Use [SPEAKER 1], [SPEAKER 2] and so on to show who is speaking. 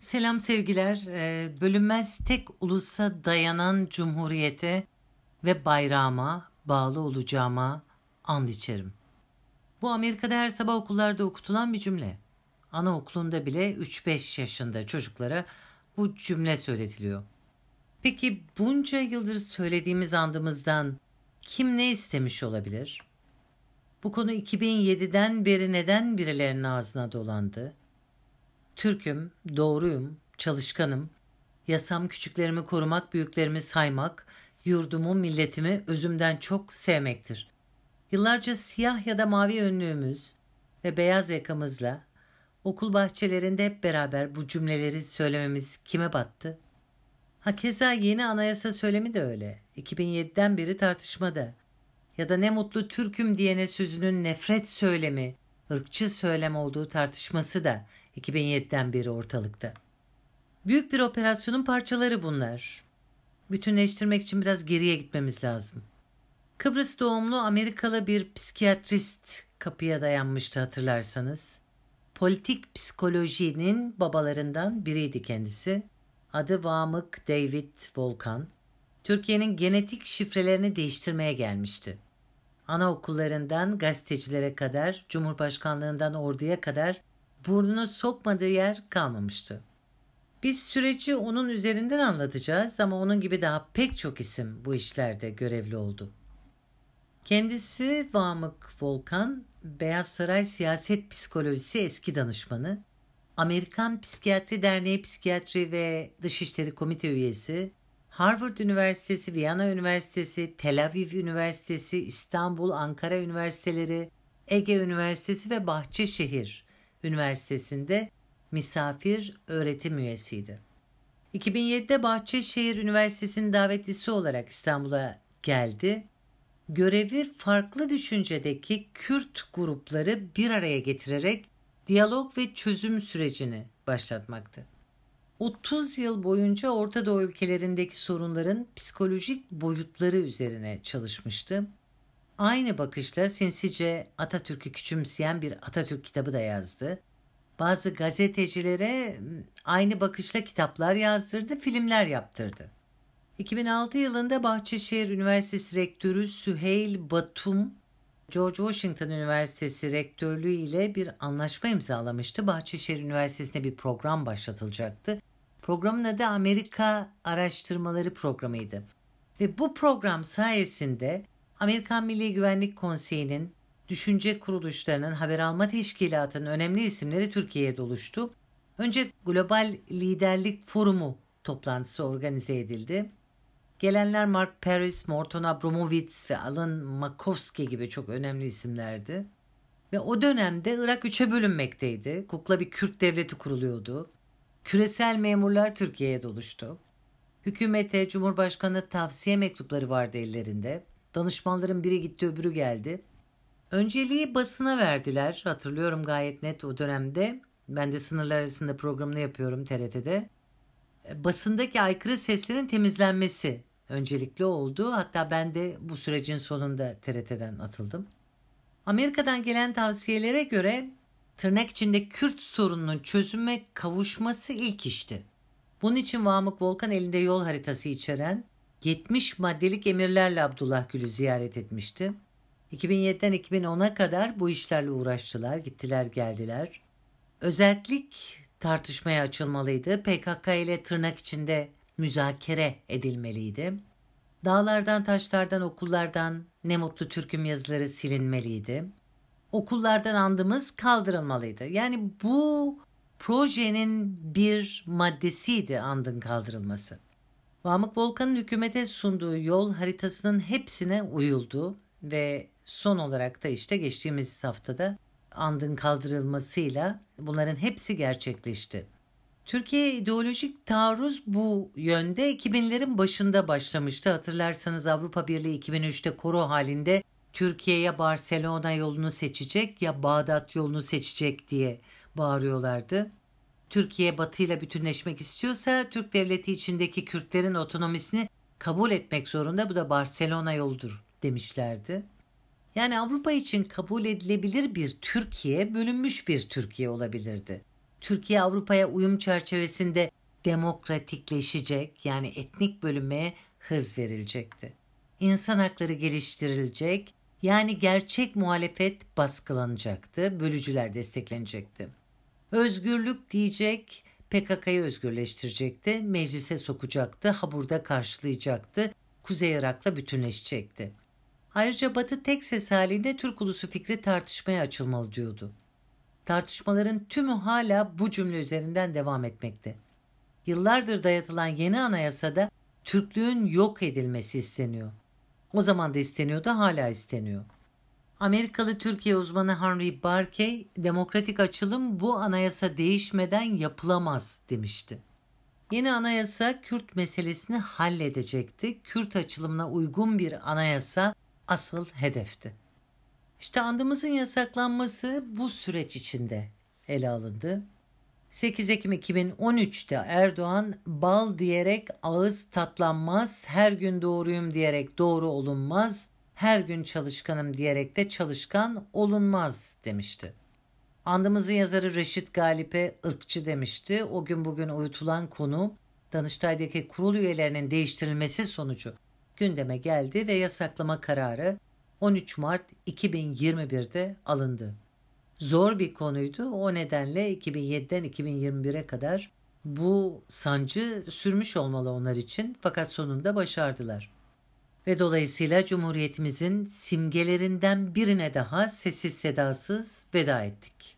[SPEAKER 1] Selam sevgiler. Ee, bölünmez tek ulusa dayanan cumhuriyete ve bayrağıma bağlı olacağıma and içerim. Bu Amerika'da her sabah okullarda okutulan bir cümle. Anaokulunda bile 3-5 yaşında çocuklara bu cümle söyletiliyor. Peki bunca yıldır söylediğimiz andımızdan kim ne istemiş olabilir? Bu konu 2007'den beri neden birilerinin ağzına dolandı? Türk'üm, doğruyum, çalışkanım. Yasam küçüklerimi korumak, büyüklerimi saymak, yurdumu, milletimi özümden çok sevmektir. Yıllarca siyah ya da mavi önlüğümüz ve beyaz yakamızla okul bahçelerinde hep beraber bu cümleleri söylememiz kime battı? Ha keza yeni anayasa söylemi de öyle. 2007'den beri tartışmada. Ya da ne mutlu Türk'üm diyene sözünün nefret söylemi, ırkçı söylem olduğu tartışması da 2007'den beri ortalıkta. Büyük bir operasyonun parçaları bunlar. Bütünleştirmek için biraz geriye gitmemiz lazım. Kıbrıs doğumlu Amerikalı bir psikiyatrist kapıya dayanmıştı hatırlarsanız. Politik psikolojinin babalarından biriydi kendisi. Adı Vamık David Volkan. Türkiye'nin genetik şifrelerini değiştirmeye gelmişti. Anaokullarından gazetecilere kadar, Cumhurbaşkanlığından orduya kadar burnunu sokmadığı yer kalmamıştı. Biz süreci onun üzerinden anlatacağız ama onun gibi daha pek çok isim bu işlerde görevli oldu. Kendisi Vamık Volkan, Beyaz Saray Siyaset Psikolojisi eski danışmanı, Amerikan Psikiyatri Derneği Psikiyatri ve Dışişleri Komite üyesi, Harvard Üniversitesi, Viyana Üniversitesi, Tel Aviv Üniversitesi, İstanbul, Ankara Üniversiteleri, Ege Üniversitesi ve Bahçeşehir Üniversitesi'nde misafir öğretim üyesiydi. 2007'de Bahçeşehir Üniversitesi'nin davetlisi olarak İstanbul'a geldi. Görevi farklı düşüncedeki Kürt grupları bir araya getirerek diyalog ve çözüm sürecini başlatmaktı. 30 yıl boyunca Orta Doğu ülkelerindeki sorunların psikolojik boyutları üzerine çalışmıştı. Aynı bakışla sinsice Atatürk'ü küçümseyen bir Atatürk kitabı da yazdı. Bazı gazetecilere aynı bakışla kitaplar yazdırdı, filmler yaptırdı. 2006 yılında Bahçeşehir Üniversitesi Rektörü Süheyl Batum, George Washington Üniversitesi Rektörlüğü ile bir anlaşma imzalamıştı. Bahçeşehir Üniversitesi'nde bir program başlatılacaktı. Programın adı Amerika Araştırmaları Programı'ydı. Ve bu program sayesinde Amerikan Milli Güvenlik Konseyi'nin, düşünce kuruluşlarının, haber alma teşkilatının önemli isimleri Türkiye'ye doluştu. Önce Global Liderlik Forumu toplantısı organize edildi. Gelenler Mark Paris, Morton Abramovitz ve Alan Makovsky gibi çok önemli isimlerdi. Ve o dönemde Irak üçe bölünmekteydi. Kukla bir Kürt devleti kuruluyordu. Küresel memurlar Türkiye'ye doluştu. Hükümete, Cumhurbaşkanı tavsiye mektupları vardı ellerinde. Danışmanların biri gitti öbürü geldi. Önceliği basına verdiler. Hatırlıyorum gayet net o dönemde. Ben de sınırlar arasında programını yapıyorum TRT'de. Basındaki aykırı seslerin temizlenmesi öncelikli oldu. Hatta ben de bu sürecin sonunda TRT'den atıldım. Amerika'dan gelen tavsiyelere göre tırnak içinde Kürt sorununun çözüme kavuşması ilk işti. Bunun için Vamık Volkan elinde yol haritası içeren 70 maddelik emirlerle Abdullah Gül'ü ziyaret etmişti. 2007'den 2010'a kadar bu işlerle uğraştılar, gittiler geldiler. Özellik tartışmaya açılmalıydı. PKK ile tırnak içinde müzakere edilmeliydi. Dağlardan, taşlardan, okullardan ne mutlu Türk'üm yazıları silinmeliydi. Okullardan andımız kaldırılmalıydı. Yani bu projenin bir maddesiydi andın kaldırılması. Vamık Volkan'ın hükümete sunduğu yol haritasının hepsine uyuldu ve son olarak da işte geçtiğimiz haftada andın kaldırılmasıyla bunların hepsi gerçekleşti. Türkiye ideolojik taarruz bu yönde 2000'lerin başında başlamıştı. Hatırlarsanız Avrupa Birliği 2003'te koro halinde Türkiye'ye Barcelona yolunu seçecek ya Bağdat yolunu seçecek diye bağırıyorlardı. Türkiye Batı ile bütünleşmek istiyorsa Türk devleti içindeki Kürtlerin otonomisini kabul etmek zorunda. Bu da Barcelona yoludur demişlerdi. Yani Avrupa için kabul edilebilir bir Türkiye bölünmüş bir Türkiye olabilirdi. Türkiye Avrupa'ya uyum çerçevesinde demokratikleşecek yani etnik bölünmeye hız verilecekti. İnsan hakları geliştirilecek yani gerçek muhalefet baskılanacaktı, bölücüler desteklenecekti. Özgürlük diyecek, PKK'yı özgürleştirecekti, meclise sokacaktı, Habur'da karşılayacaktı, Kuzey Irak'la bütünleşecekti. Ayrıca Batı tek ses halinde Türk ulusu fikri tartışmaya açılmalı diyordu. Tartışmaların tümü hala bu cümle üzerinden devam etmekte. Yıllardır dayatılan yeni anayasada Türklüğün yok edilmesi isteniyor. O zaman da isteniyordu, hala isteniyor. Amerikalı Türkiye uzmanı Henry Barkey, demokratik açılım bu anayasa değişmeden yapılamaz demişti. Yeni anayasa Kürt meselesini halledecekti. Kürt açılımına uygun bir anayasa asıl hedefti. İşte andımızın yasaklanması bu süreç içinde ele alındı. 8 Ekim 2013'te Erdoğan bal diyerek ağız tatlanmaz, her gün doğruyum diyerek doğru olunmaz, her gün çalışkanım diyerek de çalışkan olunmaz demişti. Andımızın yazarı Reşit Galip'e ırkçı demişti. O gün bugün uyutulan konu Danıştay'daki kurul üyelerinin değiştirilmesi sonucu gündeme geldi ve yasaklama kararı 13 Mart 2021'de alındı. Zor bir konuydu. O nedenle 2007'den 2021'e kadar bu sancı sürmüş olmalı onlar için fakat sonunda başardılar. Ve dolayısıyla Cumhuriyetimizin simgelerinden birine daha sessiz sedasız veda ettik.